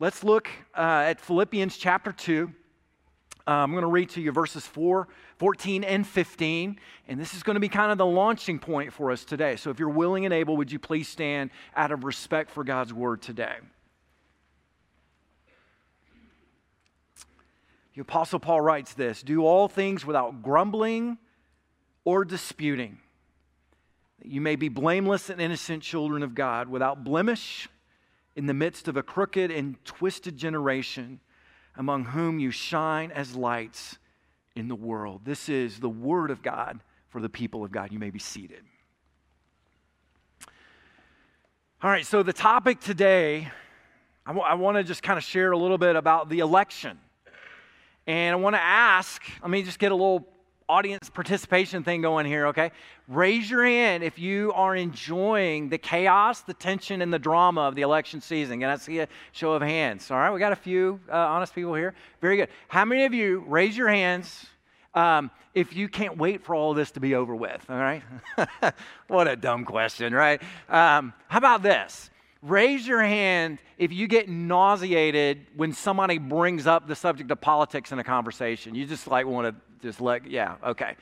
let's look uh, at Philippians chapter 2. Uh, I'm going to read to you verses 4, 14 and 15. And this is going to be kind of the launching point for us today. So if you're willing and able, would you please stand out of respect for God's word today? The Apostle Paul writes this Do all things without grumbling or disputing, that you may be blameless and innocent children of God, without blemish in the midst of a crooked and twisted generation, among whom you shine as lights in the world. This is the word of God for the people of God. You may be seated. All right, so the topic today, I, w- I want to just kind of share a little bit about the election. And I want to ask, let me just get a little audience participation thing going here, okay? Raise your hand if you are enjoying the chaos, the tension, and the drama of the election season. Can I see a show of hands? All right, we got a few uh, honest people here. Very good. How many of you, raise your hands um, if you can't wait for all this to be over with, all right? what a dumb question, right? Um, how about this? Raise your hand if you get nauseated when somebody brings up the subject of politics in a conversation. You just like want to just let, yeah, okay.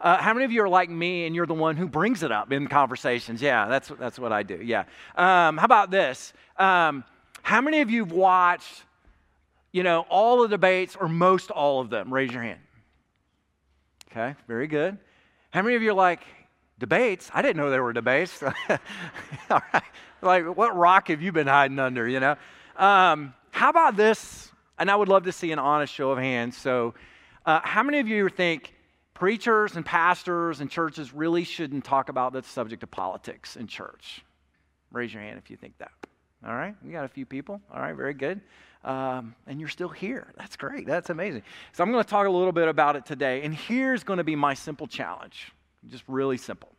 Uh, how many of you are like me and you're the one who brings it up in conversations? Yeah, that's, that's what I do. Yeah. Um, how about this? Um, how many of you have watched, you know, all the debates or most all of them? Raise your hand. Okay, very good. How many of you are like, debates? I didn't know there were debates. all right like, what rock have you been hiding under, you know? Um, how about this? And I would love to see an honest show of hands. So, uh, how many of you think preachers and pastors and churches really shouldn't talk about the subject of politics in church? Raise your hand if you think that. All right, we got a few people. All right, very good. Um, and you're still here. That's great. That's amazing. So, I'm going to talk a little bit about it today. And here's going to be my simple challenge just really simple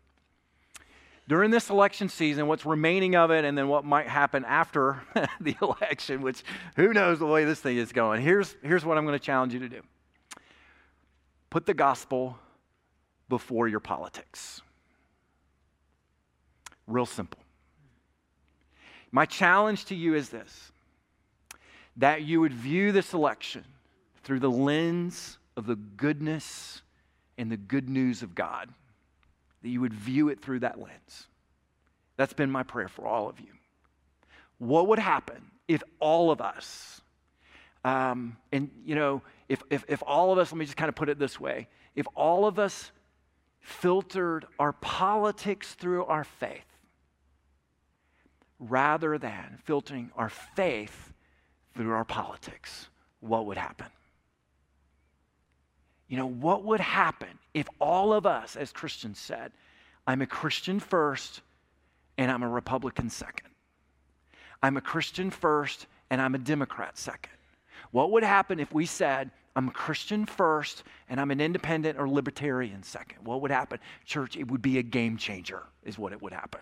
during this election season, what's remaining of it, and then what might happen after the election, which who knows the way this thing is going. Here's, here's what I'm going to challenge you to do put the gospel before your politics. Real simple. My challenge to you is this that you would view this election through the lens of the goodness and the good news of God that you would view it through that lens. That's been my prayer for all of you. What would happen if all of us, um, and you know, if, if, if all of us, let me just kind of put it this way if all of us filtered our politics through our faith rather than filtering our faith through our politics, what would happen? You know, what would happen if all of us as Christians said, I'm a Christian first and I'm a Republican second? I'm a Christian first and I'm a Democrat second. What would happen if we said, I'm a Christian first and I'm an independent or libertarian second? What would happen? Church, it would be a game changer, is what it would happen.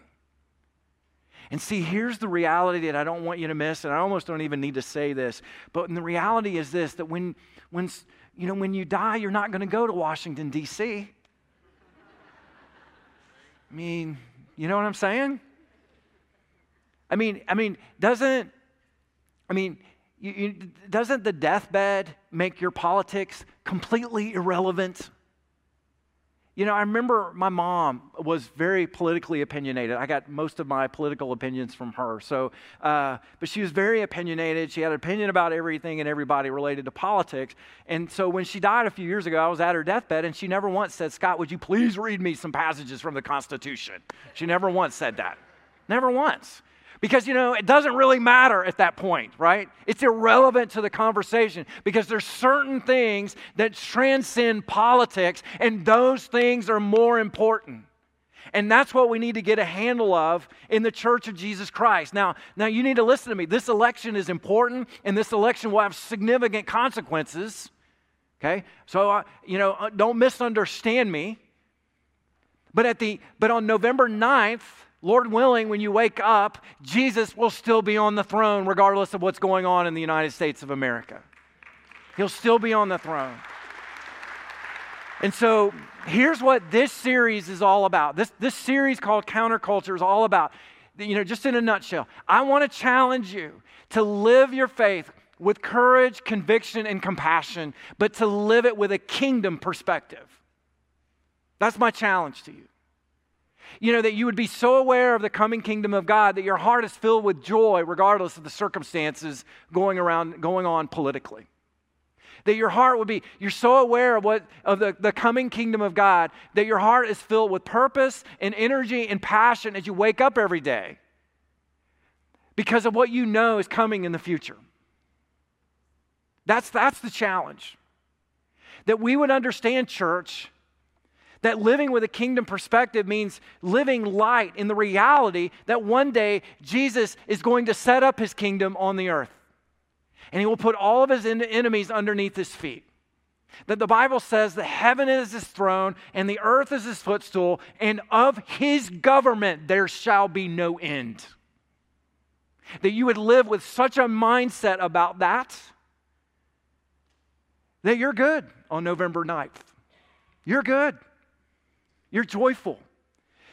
And see, here's the reality that I don't want you to miss, and I almost don't even need to say this, but the reality is this that when, when you know, when you die, you're not going to go to Washington, D.C. I mean, you know what I'm saying? I mean, I mean, doesn't, I mean, you, you, doesn't the deathbed make your politics completely irrelevant? You know, I remember my mom was very politically opinionated. I got most of my political opinions from her. So, uh, but she was very opinionated. She had an opinion about everything and everybody related to politics. And so, when she died a few years ago, I was at her deathbed, and she never once said, "Scott, would you please read me some passages from the Constitution?" She never once said that. Never once. Because, you know, it doesn't really matter at that point, right? It's irrelevant to the conversation because there's certain things that transcend politics, and those things are more important. And that's what we need to get a handle of in the church of Jesus Christ. Now, now you need to listen to me. This election is important, and this election will have significant consequences. Okay? So, uh, you know, uh, don't misunderstand me. But at the but on November 9th, Lord willing, when you wake up, Jesus will still be on the throne regardless of what's going on in the United States of America. He'll still be on the throne. And so here's what this series is all about. This, this series called Counterculture is all about. you know, just in a nutshell, I want to challenge you to live your faith with courage, conviction, and compassion, but to live it with a kingdom perspective. That's my challenge to you. You know, that you would be so aware of the coming kingdom of God that your heart is filled with joy regardless of the circumstances going around, going on politically. That your heart would be, you're so aware of what of the, the coming kingdom of God that your heart is filled with purpose and energy and passion as you wake up every day because of what you know is coming in the future. That's, that's the challenge. That we would understand, church, that living with a kingdom perspective means living light in the reality that one day Jesus is going to set up his kingdom on the earth. And he will put all of his enemies underneath his feet. That the Bible says that heaven is his throne and the earth is his footstool, and of his government there shall be no end. That you would live with such a mindset about that that you're good on November 9th. You're good. You're joyful.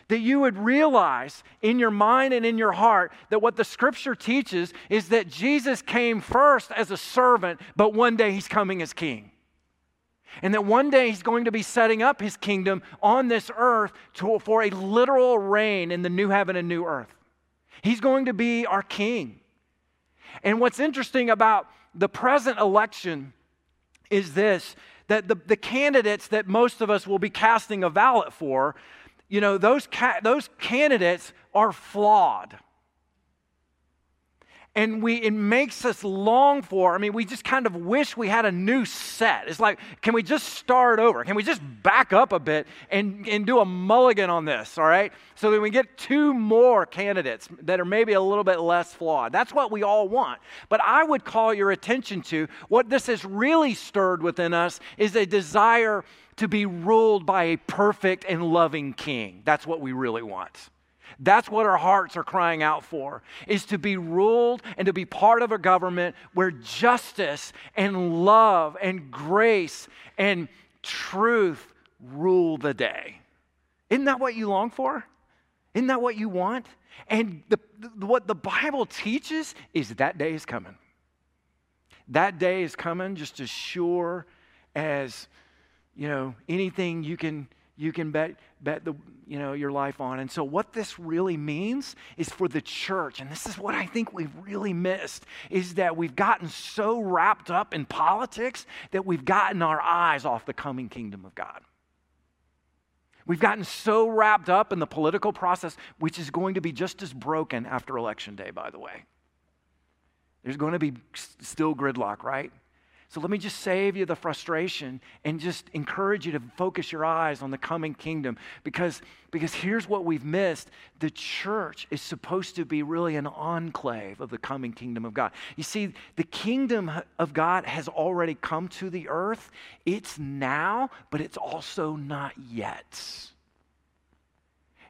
That you would realize in your mind and in your heart that what the scripture teaches is that Jesus came first as a servant, but one day he's coming as king. And that one day he's going to be setting up his kingdom on this earth to, for a literal reign in the new heaven and new earth. He's going to be our king. And what's interesting about the present election is this that the, the candidates that most of us will be casting a ballot for, you know, those, ca- those candidates are flawed and we it makes us long for i mean we just kind of wish we had a new set. It's like can we just start over? Can we just back up a bit and, and do a mulligan on this all right? So that we get two more candidates that are maybe a little bit less flawed. That's what we all want. But i would call your attention to what this has really stirred within us is a desire to be ruled by a perfect and loving king. That's what we really want that's what our hearts are crying out for, is to be ruled and to be part of a government where justice and love and grace and truth rule the day. Isn't that what you long for? Isn't that what you want? And the, the, what the Bible teaches is that day is coming. That day is coming just as sure as, you know, anything you can you can bet, bet the, you know, your life on. And so, what this really means is for the church, and this is what I think we've really missed, is that we've gotten so wrapped up in politics that we've gotten our eyes off the coming kingdom of God. We've gotten so wrapped up in the political process, which is going to be just as broken after Election Day, by the way. There's going to be still gridlock, right? So let me just save you the frustration and just encourage you to focus your eyes on the coming kingdom because, because here's what we've missed. The church is supposed to be really an enclave of the coming kingdom of God. You see, the kingdom of God has already come to the earth. It's now, but it's also not yet.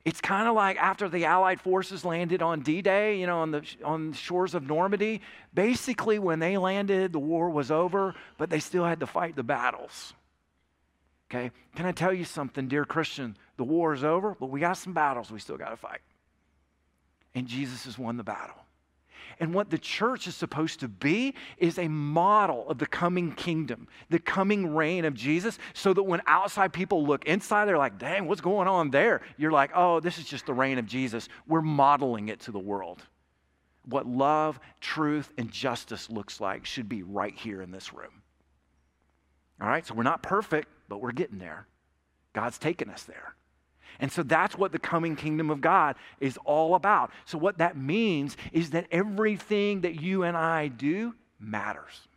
It's kind of like after the Allied forces landed on D Day, you know, on the, on the shores of Normandy. Basically, when they landed, the war was over, but they still had to fight the battles. Okay? Can I tell you something, dear Christian? The war is over, but we got some battles we still got to fight. And Jesus has won the battle. And what the church is supposed to be is a model of the coming kingdom, the coming reign of Jesus, so that when outside people look inside, they're like, dang, what's going on there? You're like, oh, this is just the reign of Jesus. We're modeling it to the world. What love, truth, and justice looks like should be right here in this room. All right, so we're not perfect, but we're getting there. God's taken us there. And so that's what the coming kingdom of God is all about. So, what that means is that everything that you and I do matters.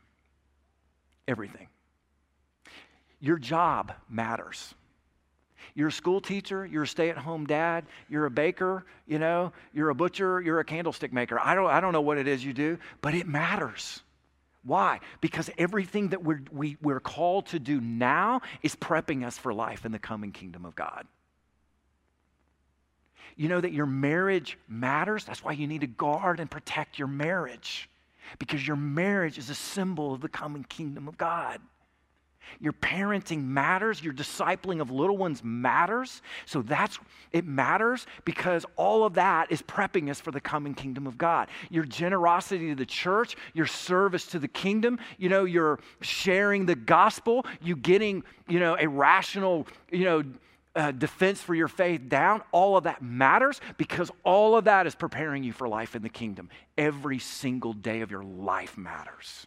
Everything. Your job matters. You're a school teacher, you're a stay at home dad, you're a baker, you know, you're a butcher, you're a candlestick maker. I don't, I don't know what it is you do, but it matters. Why? Because everything that we're, we, we're called to do now is prepping us for life in the coming kingdom of God. You know that your marriage matters. That's why you need to guard and protect your marriage, because your marriage is a symbol of the coming kingdom of God. Your parenting matters. Your discipling of little ones matters. So that's, it matters because all of that is prepping us for the coming kingdom of God. Your generosity to the church, your service to the kingdom, you know, your sharing the gospel, you getting, you know, a rational, you know, uh, defense for your faith down, all of that matters because all of that is preparing you for life in the kingdom. Every single day of your life matters.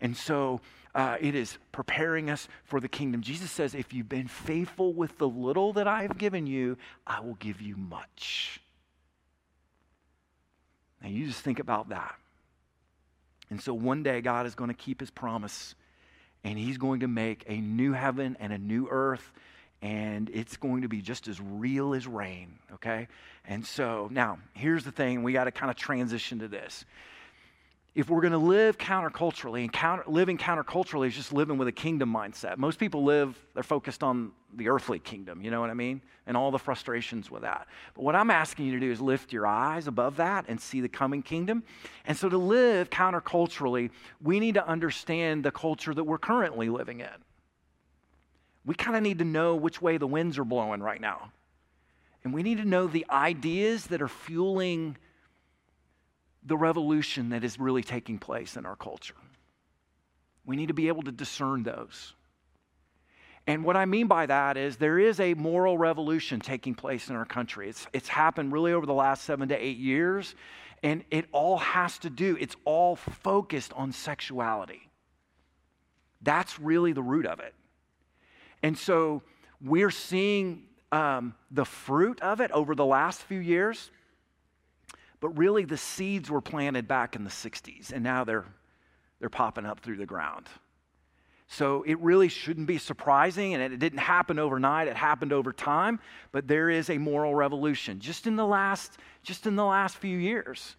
And so uh, it is preparing us for the kingdom. Jesus says, If you've been faithful with the little that I have given you, I will give you much. Now, you just think about that. And so one day, God is going to keep his promise, and he's going to make a new heaven and a new earth and it's going to be just as real as rain, okay? And so now, here's the thing we got to kind of transition to this. If we're going to live counterculturally, and counter, living counterculturally is just living with a kingdom mindset. Most people live, they're focused on the earthly kingdom, you know what I mean? And all the frustrations with that. But what I'm asking you to do is lift your eyes above that and see the coming kingdom. And so to live counterculturally, we need to understand the culture that we're currently living in we kind of need to know which way the winds are blowing right now. And we need to know the ideas that are fueling the revolution that is really taking place in our culture. We need to be able to discern those. And what I mean by that is there is a moral revolution taking place in our country. It's, it's happened really over the last seven to eight years, and it all has to do, it's all focused on sexuality. That's really the root of it. And so we're seeing um, the fruit of it over the last few years. But really, the seeds were planted back in the 60s, and now they're, they're popping up through the ground. So it really shouldn't be surprising, and it didn't happen overnight. It happened over time, but there is a moral revolution just in the last, just in the last few years.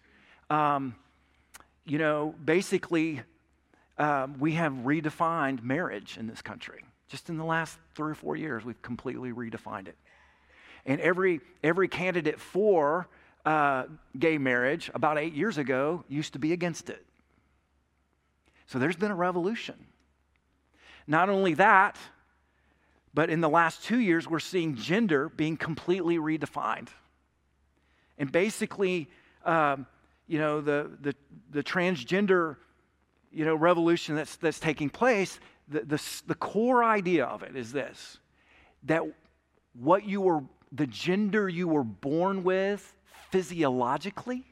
Um, you know, basically, um, we have redefined marriage in this country. Just in the last three or four years, we've completely redefined it. And every, every candidate for uh, gay marriage about eight years ago used to be against it. So there's been a revolution. Not only that, but in the last two years, we're seeing gender being completely redefined. And basically, um, you know, the, the, the transgender, you know, revolution that's, that's taking place the, the, the core idea of it is this that what you were, the gender you were born with physiologically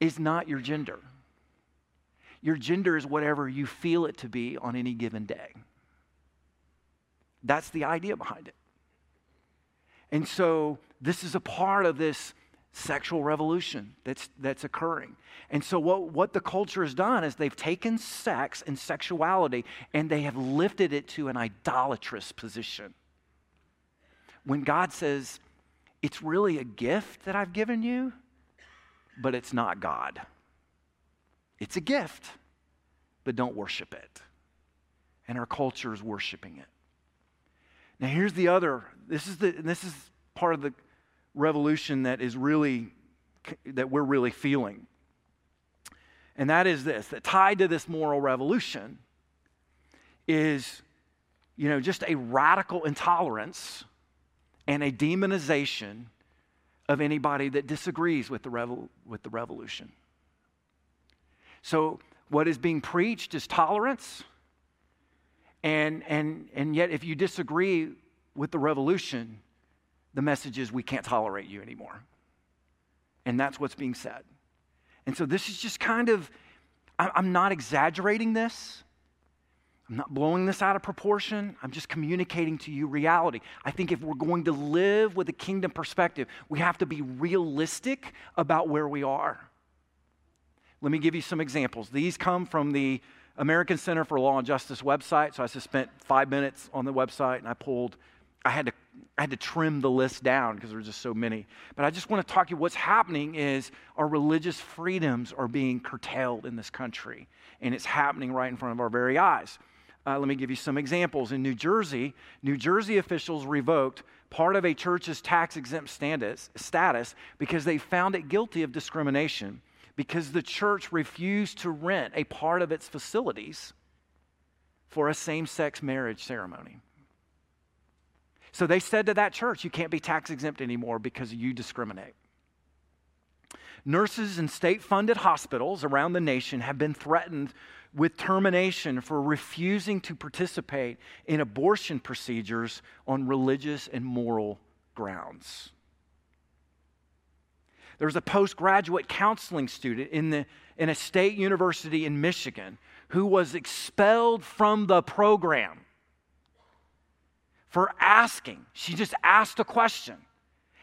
is not your gender. Your gender is whatever you feel it to be on any given day. That's the idea behind it. And so, this is a part of this sexual revolution that's, that's occurring. And so, what, what the culture has done is they've taken sex and sexuality and they have lifted it to an idolatrous position. When God says, it's really a gift that I've given you, but it's not God. It's a gift, but don't worship it. And our culture is worshiping it. Now, here's the other this is, the, this is part of the revolution that is really that we're really feeling. And that is this that tied to this moral revolution is you know just a radical intolerance and a demonization of anybody that disagrees with the, revol- with the revolution. So, what is being preached is tolerance. And, and, and yet, if you disagree with the revolution, the message is we can't tolerate you anymore. And that's what's being said. And so this is just kind of, I'm not exaggerating this. I'm not blowing this out of proportion. I'm just communicating to you reality. I think if we're going to live with a kingdom perspective, we have to be realistic about where we are. Let me give you some examples. These come from the American Center for Law and Justice website. So I just spent five minutes on the website and I pulled I had to I had to trim the list down because there were just so many. But I just want to talk to you what's happening is our religious freedoms are being curtailed in this country, and it's happening right in front of our very eyes. Uh, let me give you some examples. In New Jersey, New Jersey officials revoked part of a church's tax exempt status, because they found it guilty of discrimination because the church refused to rent a part of its facilities for a same sex marriage ceremony. So they said to that church, You can't be tax exempt anymore because you discriminate. Nurses in state funded hospitals around the nation have been threatened with termination for refusing to participate in abortion procedures on religious and moral grounds. There was a postgraduate counseling student in, the, in a state university in Michigan who was expelled from the program for asking. She just asked a question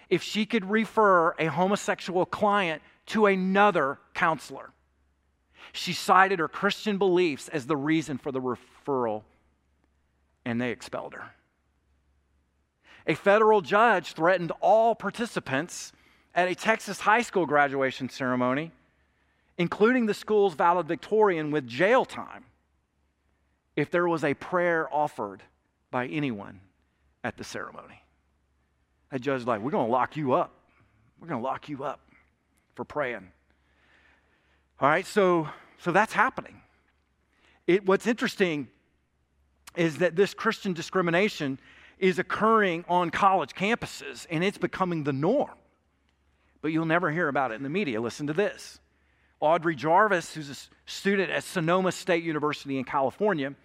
if she could refer a homosexual client to another counselor. She cited her Christian beliefs as the reason for the referral, and they expelled her. A federal judge threatened all participants at a Texas high school graduation ceremony, including the school's valedictorian, with jail time if there was a prayer offered by anyone at the ceremony. That judge like, we're going to lock you up. We're going to lock you up for praying. All right, so so that's happening. It, what's interesting is that this Christian discrimination is occurring on college campuses and it's becoming the norm. But you'll never hear about it in the media. Listen to this. Audrey Jarvis, who's a student at Sonoma State University in California,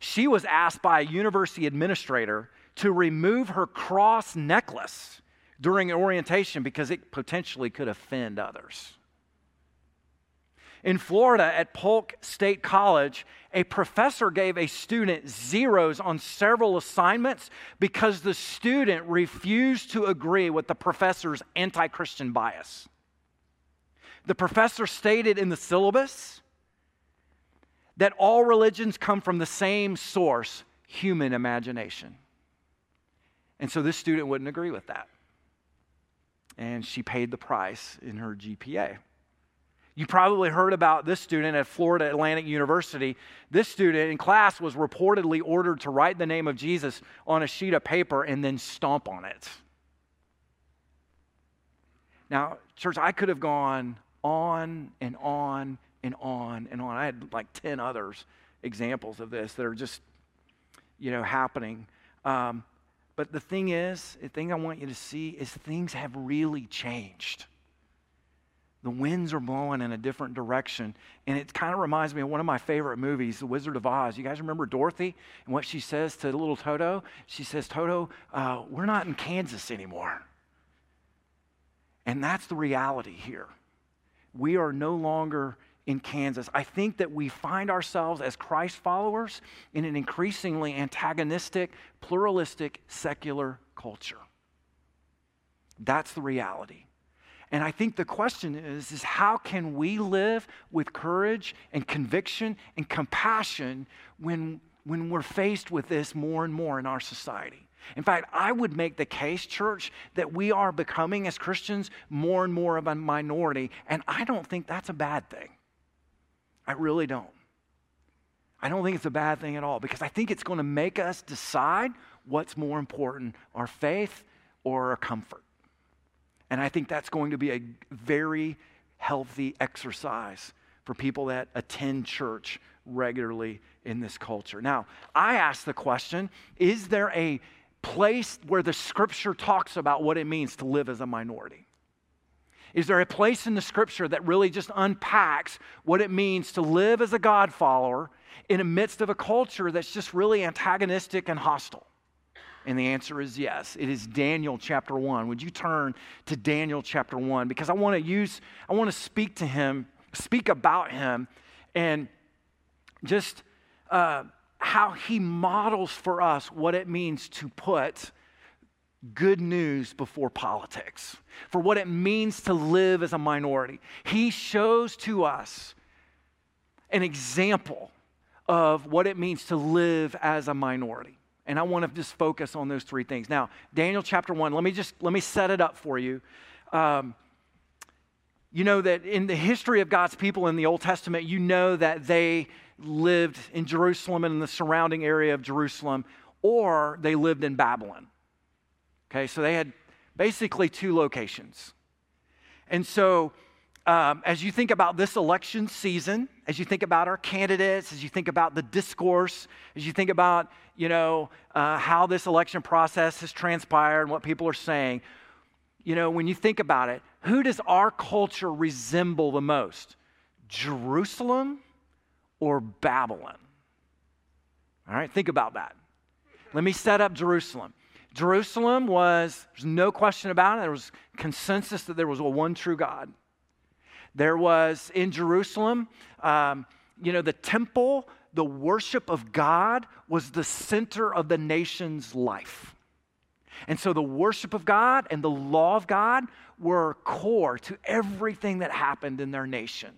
she was asked by a university administrator to remove her cross necklace during orientation because it potentially could offend others. In Florida at Polk State College, a professor gave a student zeros on several assignments because the student refused to agree with the professor's anti Christian bias. The professor stated in the syllabus that all religions come from the same source, human imagination. And so this student wouldn't agree with that. And she paid the price in her GPA. You probably heard about this student at Florida Atlantic University. This student in class was reportedly ordered to write the name of Jesus on a sheet of paper and then stomp on it. Now, church, I could have gone on and on and on and on. I had like 10 others examples of this that are just, you know, happening. Um, but the thing is, the thing I want you to see is things have really changed. The winds are blowing in a different direction. And it kind of reminds me of one of my favorite movies, The Wizard of Oz. You guys remember Dorothy and what she says to little Toto? She says, Toto, uh, we're not in Kansas anymore. And that's the reality here. We are no longer in Kansas. I think that we find ourselves as Christ followers in an increasingly antagonistic, pluralistic, secular culture. That's the reality. And I think the question is, is how can we live with courage and conviction and compassion when, when we're faced with this more and more in our society? In fact, I would make the case, church, that we are becoming as Christians more and more of a minority, and I don't think that's a bad thing. I really don't. I don't think it's a bad thing at all because I think it's going to make us decide what's more important our faith or our comfort. And I think that's going to be a very healthy exercise for people that attend church regularly in this culture. Now, I ask the question is there a place where the scripture talks about what it means to live as a minority? Is there a place in the scripture that really just unpacks what it means to live as a God follower in the midst of a culture that's just really antagonistic and hostile? And the answer is yes. It is Daniel chapter 1. Would you turn to Daniel chapter 1? Because I want to use, I want to speak to him, speak about him, and just uh, how he models for us what it means to put good news before politics, for what it means to live as a minority. He shows to us an example of what it means to live as a minority. And I want to just focus on those three things. Now, Daniel chapter 1, let me just let me set it up for you. Um, you know that in the history of God's people in the Old Testament, you know that they lived in Jerusalem and in the surrounding area of Jerusalem, or they lived in Babylon. Okay, so they had basically two locations. And so um, as you think about this election season, as you think about our candidates, as you think about the discourse, as you think about, you know, uh, how this election process has transpired and what people are saying, you know, when you think about it, who does our culture resemble the most? Jerusalem or Babylon? All right, think about that. Let me set up Jerusalem. Jerusalem was, there's no question about it, there was consensus that there was a one true God. There was in Jerusalem, um, you know, the temple, the worship of God was the center of the nation's life. And so the worship of God and the law of God were core to everything that happened in their nation.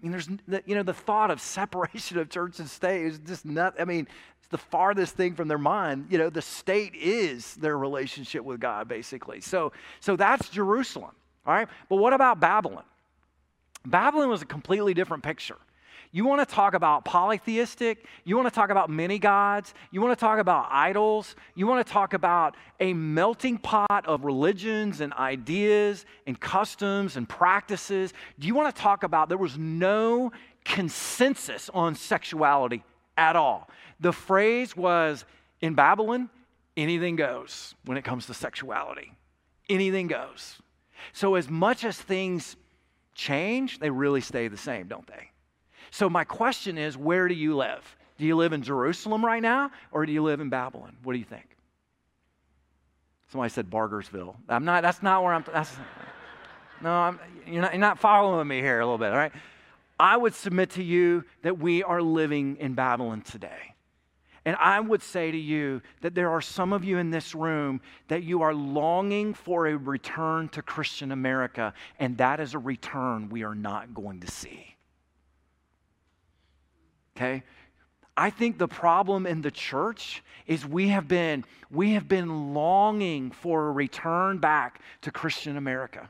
I mean, there's, you know, the thought of separation of church and state is just not, I mean, it's the farthest thing from their mind. You know, the state is their relationship with God, basically. So, so that's Jerusalem, all right? But what about Babylon? Babylon was a completely different picture. You want to talk about polytheistic, you want to talk about many gods, you want to talk about idols, you want to talk about a melting pot of religions and ideas and customs and practices. Do you want to talk about there was no consensus on sexuality at all? The phrase was in Babylon, anything goes when it comes to sexuality. Anything goes. So, as much as things change, they really stay the same, don't they? So, my question is where do you live? Do you live in Jerusalem right now or do you live in Babylon? What do you think? Somebody said Bargersville. I'm not, that's not where I'm, that's, no, I'm, you're, not, you're not following me here a little bit, all right? I would submit to you that we are living in Babylon today. And I would say to you that there are some of you in this room that you are longing for a return to Christian America, and that is a return we are not going to see okay? I think the problem in the church is we have been we have been longing for a return back to Christian America.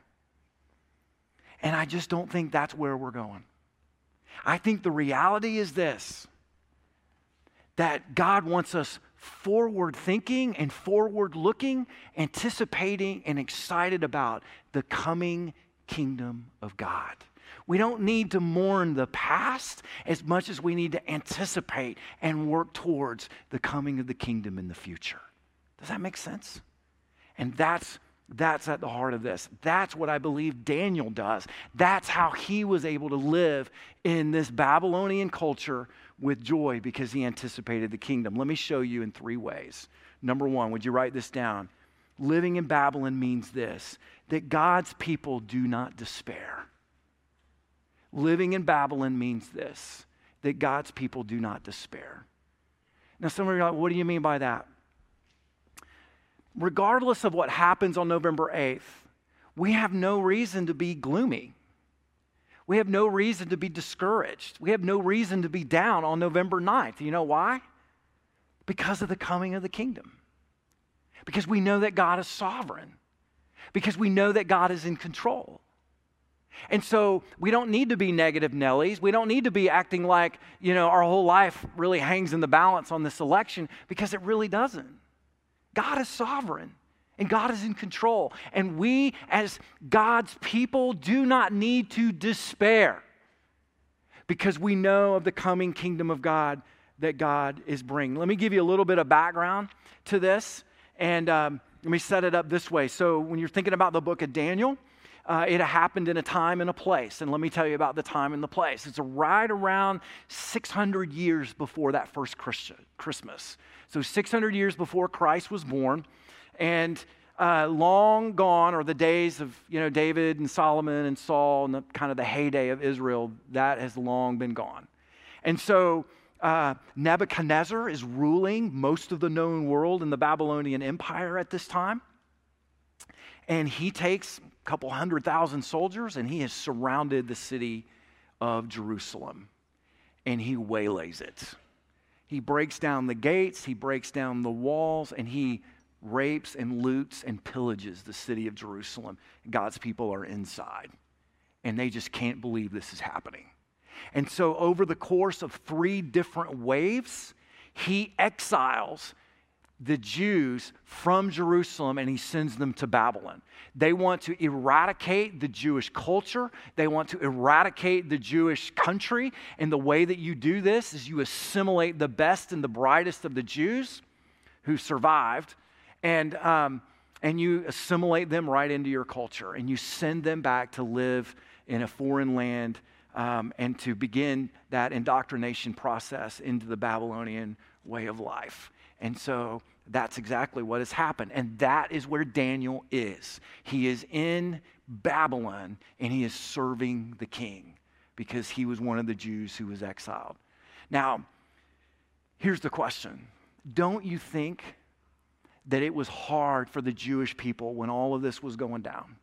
And I just don't think that's where we're going. I think the reality is this that God wants us forward thinking and forward looking, anticipating and excited about the coming kingdom of God. We don't need to mourn the past as much as we need to anticipate and work towards the coming of the kingdom in the future. Does that make sense? And that's that's at the heart of this. That's what I believe Daniel does. That's how he was able to live in this Babylonian culture with joy because he anticipated the kingdom. Let me show you in three ways. Number one, would you write this down? Living in Babylon means this that God's people do not despair. Living in Babylon means this that God's people do not despair. Now, some of you are like, what do you mean by that? Regardless of what happens on November 8th, we have no reason to be gloomy. We have no reason to be discouraged. We have no reason to be down on November 9th. You know why? Because of the coming of the kingdom. Because we know that God is sovereign. Because we know that God is in control. And so we don't need to be negative Nellies. We don't need to be acting like, you know, our whole life really hangs in the balance on this election because it really doesn't. God is sovereign and God is in control. And we, as God's people, do not need to despair because we know of the coming kingdom of God that God is bringing. Let me give you a little bit of background to this. And um, let me set it up this way. So, when you're thinking about the book of Daniel, uh, it happened in a time and a place. And let me tell you about the time and the place. It's right around 600 years before that first Christmas. So 600 years before Christ was born. And uh, long gone are the days of you know David and Solomon and Saul and the, kind of the heyday of Israel. That has long been gone. And so uh, Nebuchadnezzar is ruling most of the known world in the Babylonian Empire at this time. And he takes couple hundred thousand soldiers, and he has surrounded the city of Jerusalem. And he waylays it. He breaks down the gates, he breaks down the walls, and he rapes and loots and pillages the city of Jerusalem. God's people are inside, and they just can't believe this is happening. And so, over the course of three different waves, he exiles the Jews from Jerusalem and he sends them to Babylon. They want to eradicate the Jewish culture, they want to eradicate the Jewish country. And the way that you do this is you assimilate the best and the brightest of the Jews who survived, and, um, and you assimilate them right into your culture and you send them back to live in a foreign land. Um, and to begin that indoctrination process into the Babylonian way of life. And so that's exactly what has happened. And that is where Daniel is. He is in Babylon and he is serving the king because he was one of the Jews who was exiled. Now, here's the question Don't you think that it was hard for the Jewish people when all of this was going down?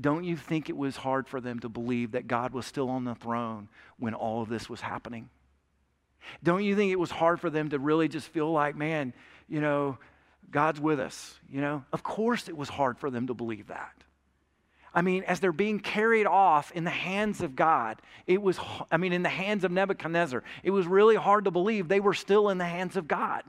Don't you think it was hard for them to believe that God was still on the throne when all of this was happening? Don't you think it was hard for them to really just feel like, man, you know, God's with us? You know, of course it was hard for them to believe that. I mean, as they're being carried off in the hands of God, it was, I mean, in the hands of Nebuchadnezzar, it was really hard to believe they were still in the hands of God.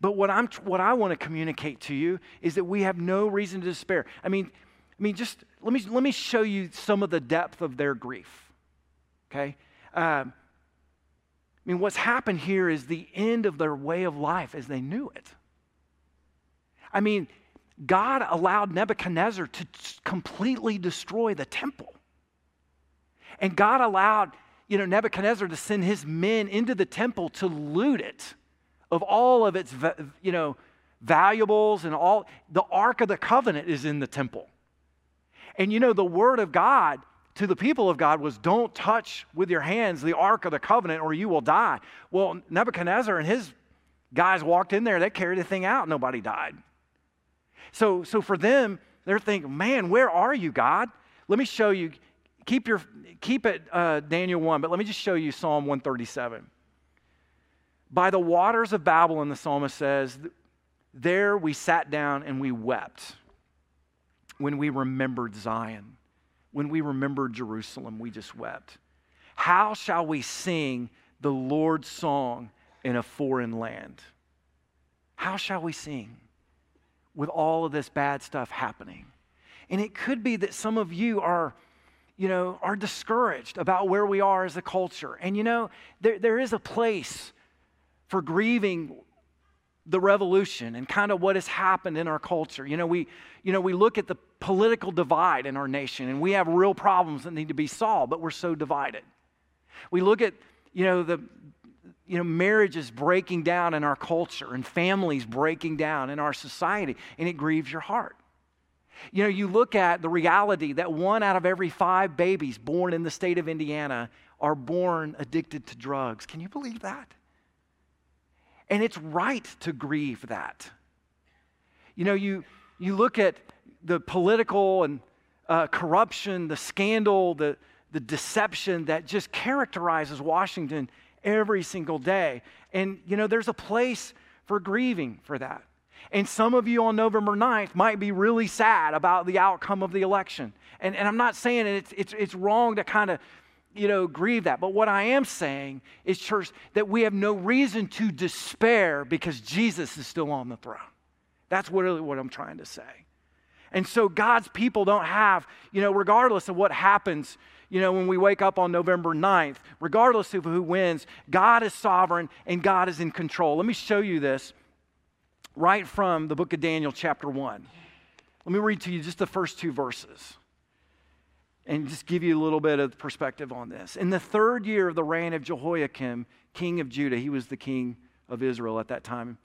But what, I'm, what I want to communicate to you is that we have no reason to despair. I mean, I mean, just let me, let me show you some of the depth of their grief. Okay? Uh, I mean, what's happened here is the end of their way of life as they knew it. I mean, God allowed Nebuchadnezzar to completely destroy the temple. And God allowed, you know, Nebuchadnezzar to send his men into the temple to loot it of all of its, you know, valuables and all. The Ark of the Covenant is in the temple. And you know, the Word of God to the people of God was don't touch with your hands the Ark of the Covenant or you will die. Well, Nebuchadnezzar and his guys walked in there, they carried the thing out, nobody died. So, so for them, they're thinking, man, where are you, God? Let me show you. Keep, your, keep it uh, Daniel 1, but let me just show you Psalm 137. By the waters of Babylon, the psalmist says, there we sat down and we wept when we remembered Zion. When we remembered Jerusalem, we just wept. How shall we sing the Lord's song in a foreign land? How shall we sing with all of this bad stuff happening? And it could be that some of you are, you know, are discouraged about where we are as a culture. And you know, there, there is a place for grieving the revolution and kind of what has happened in our culture. You know, we, you know, we look at the political divide in our nation and we have real problems that need to be solved, but we're so divided. We look at, you know, the you know, marriages breaking down in our culture and families breaking down in our society, and it grieves your heart. You know, you look at the reality that one out of every five babies born in the state of Indiana are born addicted to drugs. Can you believe that? And it's right to grieve that. You know, you, you look at the political and uh, corruption, the scandal, the, the deception that just characterizes Washington every single day. And, you know, there's a place for grieving for that. And some of you on November 9th might be really sad about the outcome of the election. And, and I'm not saying it's, it's, it's wrong to kind of you know, grieve that. But what I am saying is, church, that we have no reason to despair because Jesus is still on the throne. That's really what I'm trying to say. And so God's people don't have, you know, regardless of what happens, you know, when we wake up on November 9th, regardless of who wins, God is sovereign and God is in control. Let me show you this right from the book of Daniel, chapter 1. Let me read to you just the first two verses and just give you a little bit of perspective on this. In the third year of the reign of Jehoiakim, king of Judah, he was the king of Israel at that time,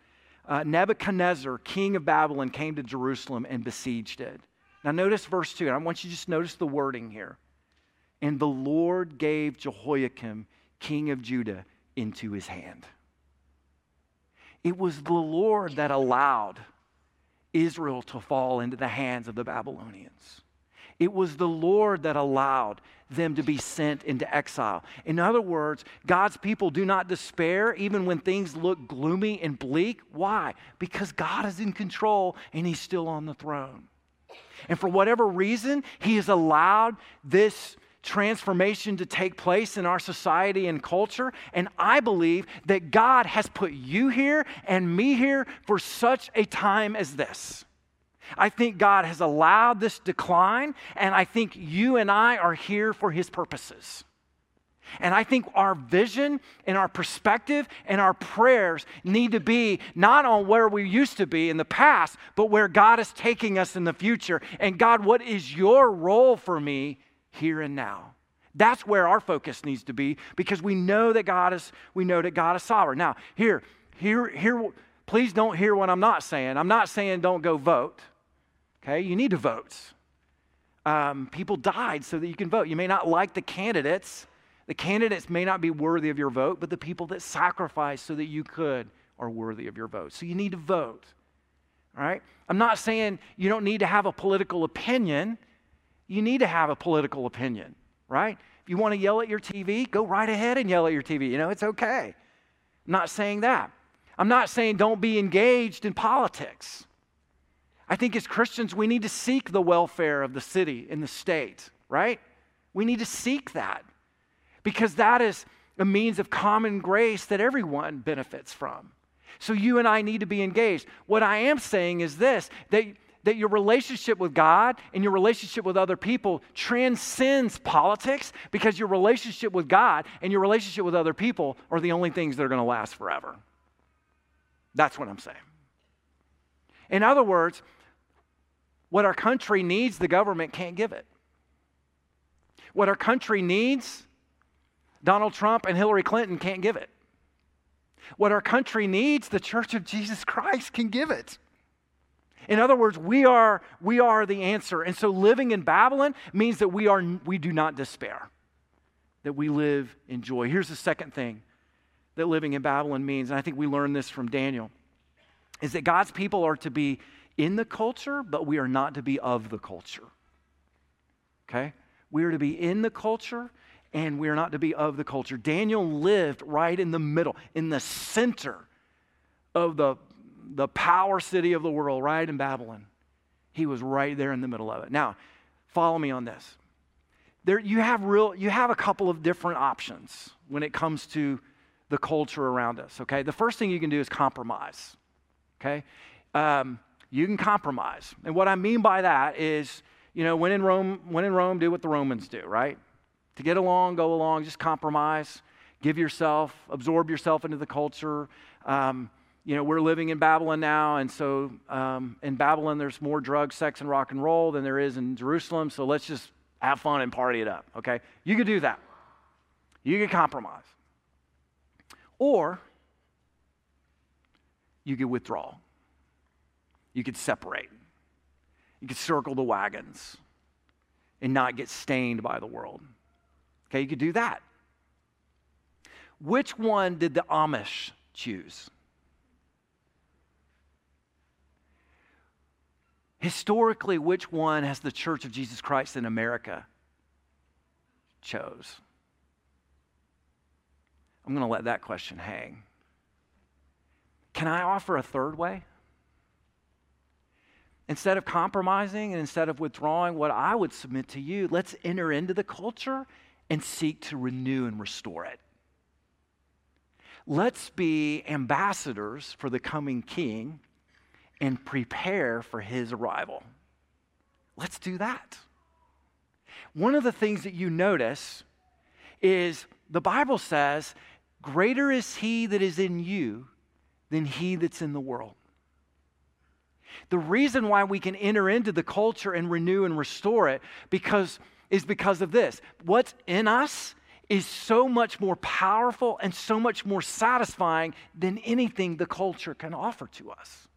uh, Nebuchadnezzar, king of Babylon, came to Jerusalem and besieged it. Now, notice verse 2, and I want you to just notice the wording here. And the Lord gave Jehoiakim, king of Judah, into his hand. It was the Lord that allowed Israel to fall into the hands of the Babylonians. It was the Lord that allowed them to be sent into exile. In other words, God's people do not despair even when things look gloomy and bleak. Why? Because God is in control and He's still on the throne. And for whatever reason, He has allowed this transformation to take place in our society and culture. And I believe that God has put you here and me here for such a time as this. I think God has allowed this decline, and I think you and I are here for His purposes. And I think our vision and our perspective and our prayers need to be not on where we used to be in the past, but where God is taking us in the future. And God, what is your role for me here and now? That's where our focus needs to be because we know that God is we know that God is sovereign. Now, here here here please don't hear what I'm not saying. I'm not saying don't go vote. You need to vote. Um, people died so that you can vote. You may not like the candidates, the candidates may not be worthy of your vote, but the people that sacrificed so that you could are worthy of your vote. So you need to vote. All right? I'm not saying you don't need to have a political opinion. You need to have a political opinion, right? If you want to yell at your TV, go right ahead and yell at your TV. You know, it's okay. I'm not saying that. I'm not saying don't be engaged in politics. I think as Christians, we need to seek the welfare of the city and the state, right? We need to seek that because that is a means of common grace that everyone benefits from. So you and I need to be engaged. What I am saying is this that, that your relationship with God and your relationship with other people transcends politics because your relationship with God and your relationship with other people are the only things that are going to last forever. That's what I'm saying. In other words, what our country needs, the government can't give it. What our country needs, Donald Trump and Hillary Clinton can't give it. What our country needs, the Church of Jesus Christ can give it. In other words, we are, we are the answer. And so living in Babylon means that we, are, we do not despair, that we live in joy. Here's the second thing that living in Babylon means, and I think we learned this from Daniel, is that God's people are to be in the culture, but we are not to be of the culture. Okay? We are to be in the culture, and we are not to be of the culture. Daniel lived right in the middle, in the center of the, the power city of the world, right in Babylon. He was right there in the middle of it. Now, follow me on this. There, you have real, you have a couple of different options when it comes to the culture around us. Okay, the first thing you can do is compromise. Okay, um, you can compromise, and what I mean by that is, you know, when in Rome, when in Rome, do what the Romans do, right? to get along, go along, just compromise, give yourself, absorb yourself into the culture. Um, you know, we're living in Babylon now, and so um, in Babylon, there's more drugs, sex, and rock and roll than there is in Jerusalem, so let's just have fun and party it up, okay? You could do that. You could compromise. Or you could withdraw. You could separate. You could circle the wagons and not get stained by the world. Okay, you could do that. Which one did the Amish choose? Historically, which one has the Church of Jesus Christ in America chose? I'm going to let that question hang. Can I offer a third way? Instead of compromising and instead of withdrawing, what I would submit to you, let's enter into the culture and seek to renew and restore it. Let's be ambassadors for the coming king and prepare for his arrival. Let's do that. One of the things that you notice is the Bible says, Greater is he that is in you than he that's in the world. The reason why we can enter into the culture and renew and restore it because is because of this. What's in us is so much more powerful and so much more satisfying than anything the culture can offer to us.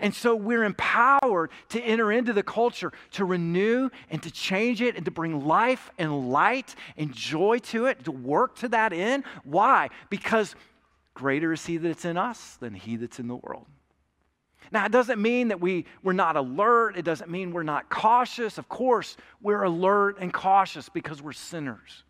And so we're empowered to enter into the culture, to renew and to change it and to bring life and light and joy to it, to work to that end. Why? Because greater is He that's in us than He that's in the world. Now, it doesn't mean that we, we're not alert. It doesn't mean we're not cautious. Of course, we're alert and cautious because we're sinners.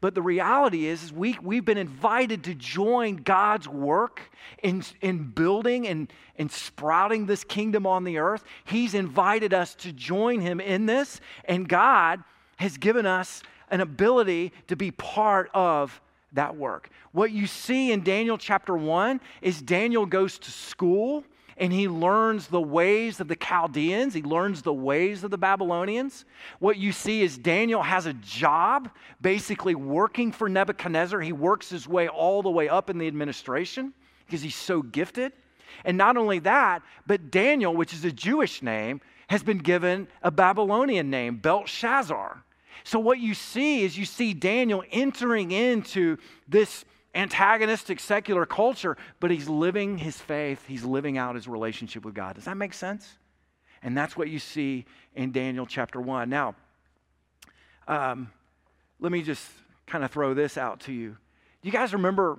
But the reality is, is we, we've been invited to join God's work in, in building and, and sprouting this kingdom on the earth. He's invited us to join Him in this, and God has given us an ability to be part of that work. What you see in Daniel chapter 1 is Daniel goes to school and he learns the ways of the Chaldeans, he learns the ways of the Babylonians. What you see is Daniel has a job basically working for Nebuchadnezzar. He works his way all the way up in the administration because he's so gifted. And not only that, but Daniel, which is a Jewish name, has been given a Babylonian name, Belshazzar. So, what you see is you see Daniel entering into this antagonistic secular culture, but he's living his faith, he's living out his relationship with God. Does that make sense? And that's what you see in Daniel chapter 1. Now, um, let me just kind of throw this out to you. You guys remember?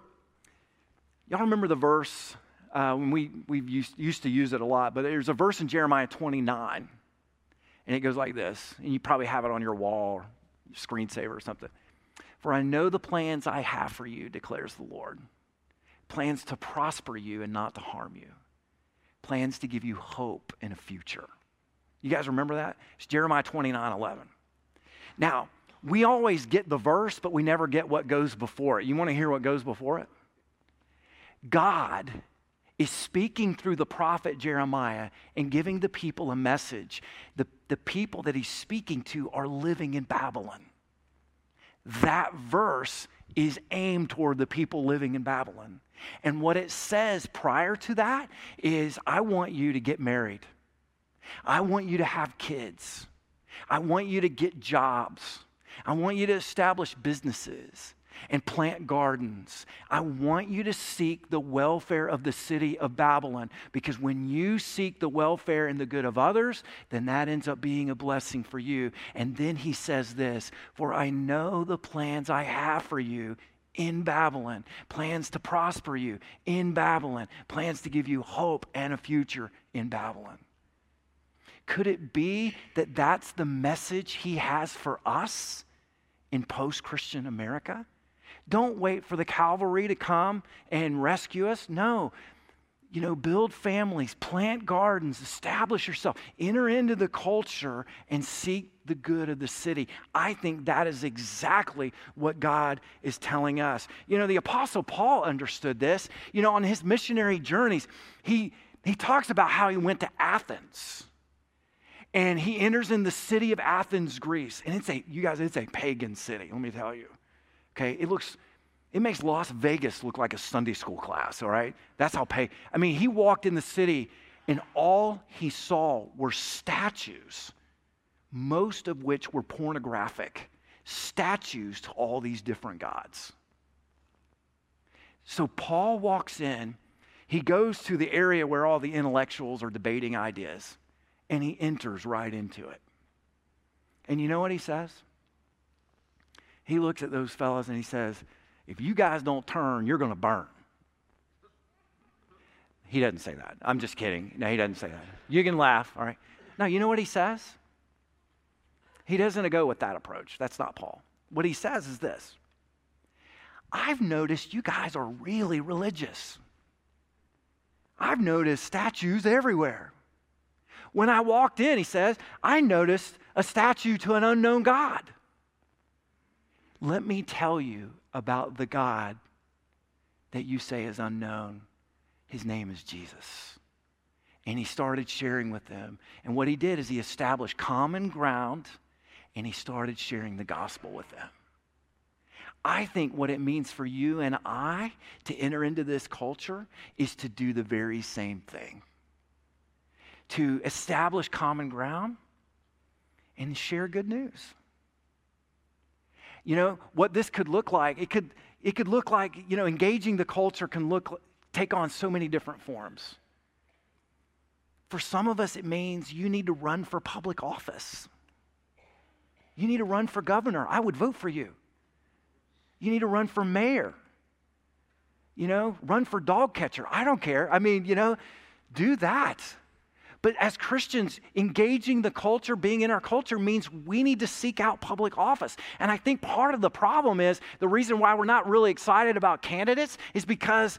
Y'all remember the verse uh, when we we used, used to use it a lot, but there's a verse in Jeremiah 29, and it goes like this, and you probably have it on your wall screensaver or something. For I know the plans I have for you, declares the Lord plans to prosper you and not to harm you, plans to give you hope in a future. You guys remember that? It's Jeremiah 29 11. Now, we always get the verse, but we never get what goes before it. You want to hear what goes before it? God is speaking through the prophet Jeremiah and giving the people a message. The, the people that he's speaking to are living in Babylon that verse is aimed toward the people living in Babylon. And what it says prior to that is I want you to get married. I want you to have kids. I want you to get jobs. I want you to establish businesses and plant gardens. I want you to seek the welfare of the city of Babylon because when you seek the welfare and the good of others, then that ends up being a blessing for you. And then he says this For I know the plans I have for you in Babylon, plans to prosper you in Babylon, plans to give you hope and a future in Babylon. Could it be that that's the message he has for us in post Christian America? Don't wait for the cavalry to come and rescue us. No. You know, build families, plant gardens, establish yourself, enter into the culture, and seek the good of the city. I think that is exactly what God is telling us. You know, the Apostle Paul understood this. You know, on his missionary journeys, he, he talks about how he went to Athens and he enters in the city of Athens, Greece. And it's a, you guys, it's a pagan city, let me tell you. Okay, it looks, it makes Las Vegas look like a Sunday school class, all right? That's how pay. I mean, he walked in the city and all he saw were statues, most of which were pornographic, statues to all these different gods. So Paul walks in, he goes to the area where all the intellectuals are debating ideas, and he enters right into it. And you know what he says? He looks at those fellows and he says, If you guys don't turn, you're going to burn. He doesn't say that. I'm just kidding. No, he doesn't say that. You can laugh, all right? Now, you know what he says? He doesn't go with that approach. That's not Paul. What he says is this I've noticed you guys are really religious. I've noticed statues everywhere. When I walked in, he says, I noticed a statue to an unknown God. Let me tell you about the God that you say is unknown. His name is Jesus. And he started sharing with them. And what he did is he established common ground and he started sharing the gospel with them. I think what it means for you and I to enter into this culture is to do the very same thing to establish common ground and share good news. You know, what this could look like, it could, it could look like, you know, engaging the culture can look, take on so many different forms. For some of us, it means you need to run for public office. You need to run for governor. I would vote for you. You need to run for mayor. You know, run for dog catcher. I don't care. I mean, you know, do that. But as Christians, engaging the culture, being in our culture means we need to seek out public office. And I think part of the problem is the reason why we're not really excited about candidates is because,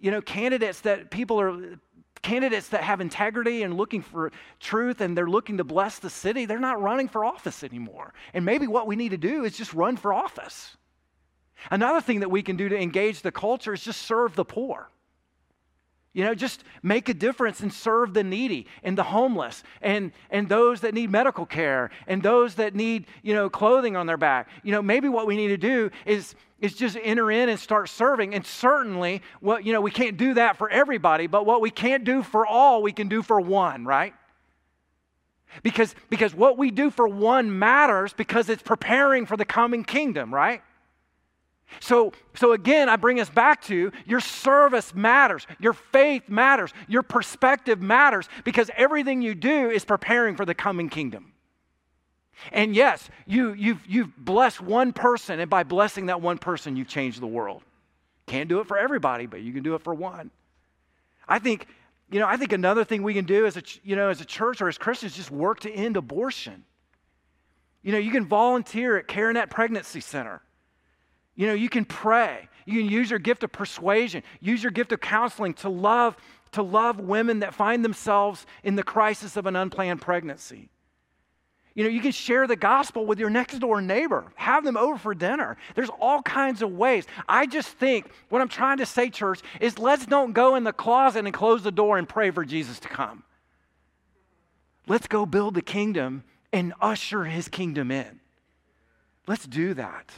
you know, candidates that people are candidates that have integrity and looking for truth and they're looking to bless the city, they're not running for office anymore. And maybe what we need to do is just run for office. Another thing that we can do to engage the culture is just serve the poor. You know, just make a difference and serve the needy and the homeless and, and those that need medical care and those that need, you know, clothing on their back. You know, maybe what we need to do is, is just enter in and start serving. And certainly, what, you know, we can't do that for everybody, but what we can't do for all, we can do for one, right? Because, because what we do for one matters because it's preparing for the coming kingdom, right? So, so again, I bring us back to your service matters, your faith matters, your perspective matters because everything you do is preparing for the coming kingdom. And yes, you, you've, you've blessed one person, and by blessing that one person, you've changed the world. Can't do it for everybody, but you can do it for one. I think, you know, I think another thing we can do as a, you know, as a church or as Christians, just work to end abortion. You know, you can volunteer at CareNet Pregnancy Center. You know, you can pray. You can use your gift of persuasion, use your gift of counseling to love to love women that find themselves in the crisis of an unplanned pregnancy. You know, you can share the gospel with your next door neighbor, have them over for dinner. There's all kinds of ways. I just think what I'm trying to say, church, is let's don't go in the closet and close the door and pray for Jesus to come. Let's go build the kingdom and usher his kingdom in. Let's do that.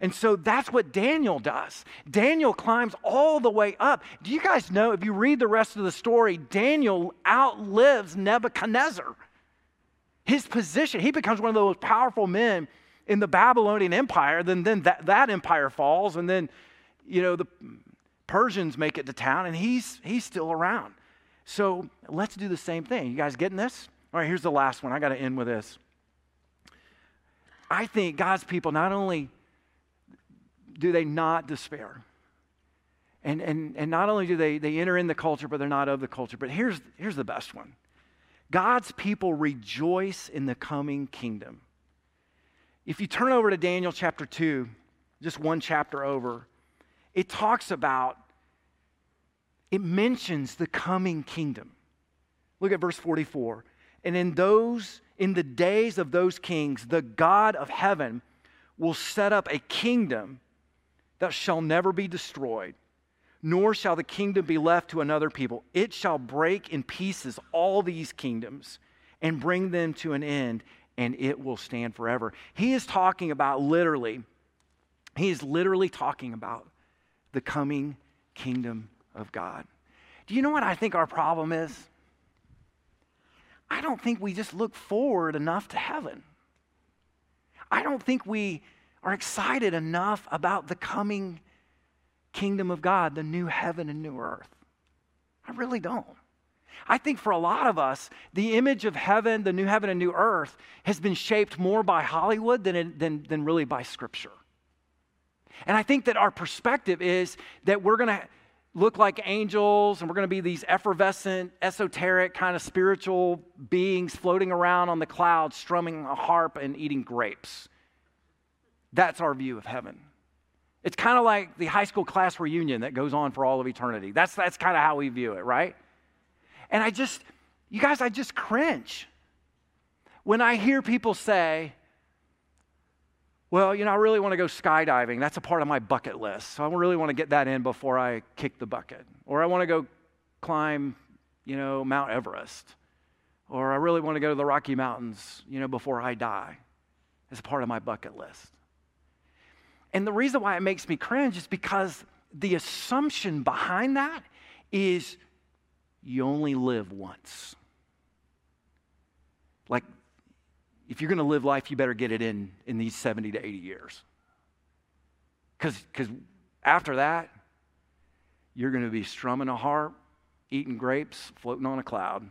And so that's what Daniel does. Daniel climbs all the way up. Do you guys know, if you read the rest of the story, Daniel outlives Nebuchadnezzar. His position, he becomes one of the most powerful men in the Babylonian Empire. Then, then that, that empire falls, and then, you know, the Persians make it to town, and he's, he's still around. So let's do the same thing. You guys getting this? All right, here's the last one. I got to end with this. I think God's people not only do they not despair. And, and, and not only do they, they enter in the culture, but they're not of the culture. But here's, here's the best one God's people rejoice in the coming kingdom. If you turn over to Daniel chapter 2, just one chapter over, it talks about, it mentions the coming kingdom. Look at verse 44. And in those, in the days of those kings, the God of heaven will set up a kingdom that shall never be destroyed, nor shall the kingdom be left to another people. It shall break in pieces all these kingdoms and bring them to an end, and it will stand forever. He is talking about literally, he is literally talking about the coming kingdom of God. Do you know what I think our problem is? I don't think we just look forward enough to heaven. I don't think we are excited enough about the coming kingdom of God, the new heaven and new earth. I really don't. I think for a lot of us, the image of heaven, the new heaven and new earth, has been shaped more by Hollywood than, than, than really by Scripture. And I think that our perspective is that we're going to look like angels and we're going to be these effervescent, esoteric, kind of spiritual beings floating around on the clouds, strumming a harp and eating grapes. That's our view of heaven. It's kind of like the high school class reunion that goes on for all of eternity. That's, that's kind of how we view it, right? And I just, you guys, I just cringe when I hear people say, well, you know, I really want to go skydiving. That's a part of my bucket list. So I really want to get that in before I kick the bucket. Or I want to go climb, you know, Mount Everest. Or I really want to go to the Rocky Mountains, you know, before I die. It's a part of my bucket list. And the reason why it makes me cringe is because the assumption behind that is you only live once. Like, if you're going to live life, you better get it in in these 70 to 80 years. Because after that, you're going to be strumming a harp, eating grapes, floating on a cloud.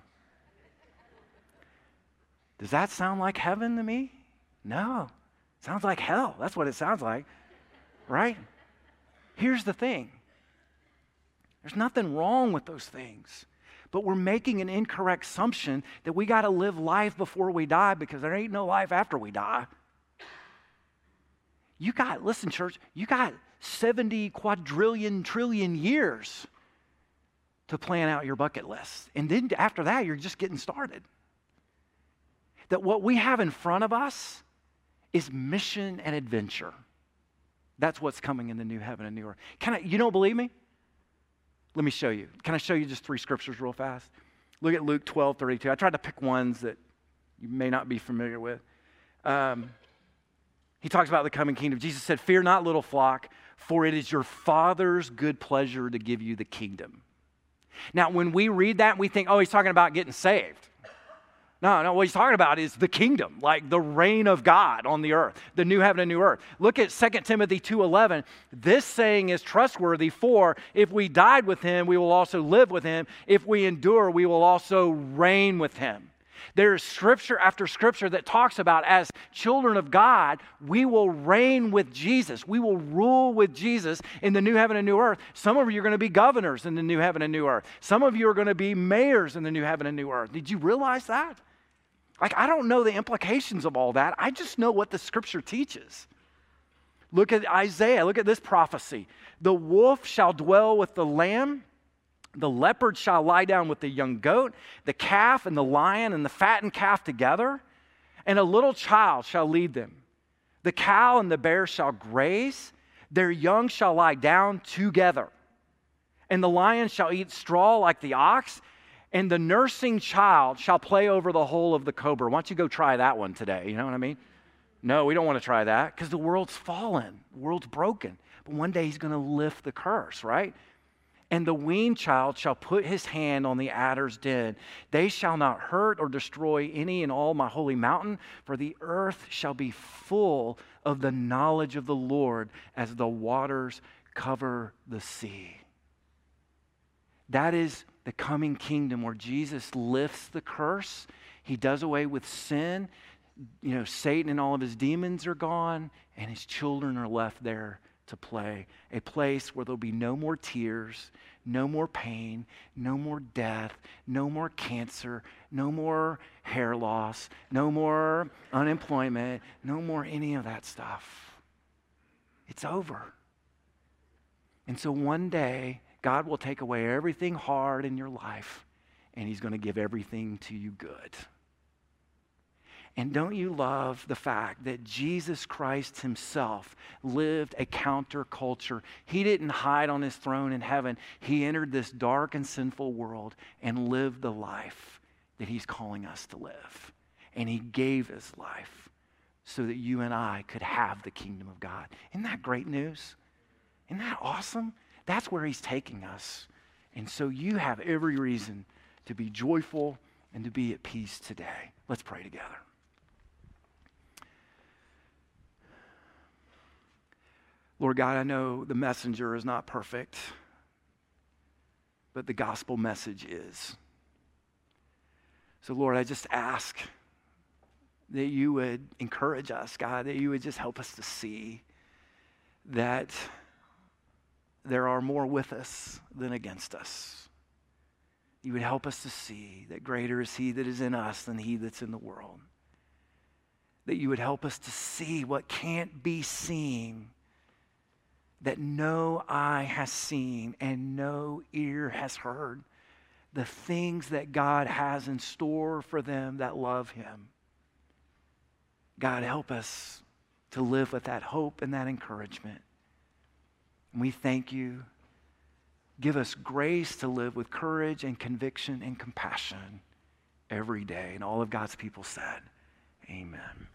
Does that sound like heaven to me? No. Sounds like hell. That's what it sounds like right? Here's the thing there's nothing wrong with those things. But we're making an incorrect assumption that we got to live life before we die because there ain't no life after we die. You got, listen, church, you got 70 quadrillion trillion years to plan out your bucket list. And then after that, you're just getting started. That what we have in front of us is mission and adventure. That's what's coming in the new heaven and new earth. Can I, you don't believe me? Let me show you. Can I show you just three scriptures real fast? Look at Luke 12, 32. I tried to pick ones that you may not be familiar with. Um, he talks about the coming kingdom. Jesus said, Fear not, little flock, for it is your Father's good pleasure to give you the kingdom. Now, when we read that, we think, oh, he's talking about getting saved. No, no, what he's talking about is the kingdom, like the reign of God on the earth, the new heaven and new earth. Look at 2 Timothy 2:11. This saying is trustworthy for if we died with him, we will also live with him. If we endure, we will also reign with him. There is scripture after scripture that talks about as children of God, we will reign with Jesus. We will rule with Jesus in the new heaven and new earth. Some of you are going to be governors in the new heaven and new earth. Some of you are going to be mayors in the new heaven and new earth. Did you realize that? Like, I don't know the implications of all that. I just know what the scripture teaches. Look at Isaiah. Look at this prophecy. The wolf shall dwell with the lamb, the leopard shall lie down with the young goat, the calf and the lion and the fattened calf together, and a little child shall lead them. The cow and the bear shall graze, their young shall lie down together. And the lion shall eat straw like the ox, and the nursing child shall play over the hole of the cobra. Why don't you go try that one today? You know what I mean? No, we don't want to try that because the world's fallen, the world's broken. But one day he's going to lift the curse, right? And the weaned child shall put his hand on the adder's den. They shall not hurt or destroy any in all my holy mountain, for the earth shall be full of the knowledge of the Lord as the waters cover the sea. That is the coming kingdom where Jesus lifts the curse, he does away with sin. You know, Satan and all of his demons are gone, and his children are left there to play. A place where there'll be no more tears, no more pain, no more death, no more cancer, no more hair loss, no more unemployment, no more any of that stuff. It's over. And so one day, God will take away everything hard in your life and He's going to give everything to you good. And don't you love the fact that Jesus Christ himself lived a counterculture? He didn't hide on his throne in heaven. He entered this dark and sinful world and lived the life that he's calling us to live. And he gave his life so that you and I could have the kingdom of God. Isn't that great news? Isn't that awesome? That's where He's taking us. And so you have every reason to be joyful and to be at peace today. Let's pray together. Lord God, I know the messenger is not perfect, but the gospel message is. So, Lord, I just ask that you would encourage us, God, that you would just help us to see that there are more with us than against us. You would help us to see that greater is He that is in us than He that's in the world. That you would help us to see what can't be seen, that no eye has seen and no ear has heard. The things that God has in store for them that love Him. God, help us to live with that hope and that encouragement. And we thank you. Give us grace to live with courage and conviction and compassion every day. And all of God's people said, Amen.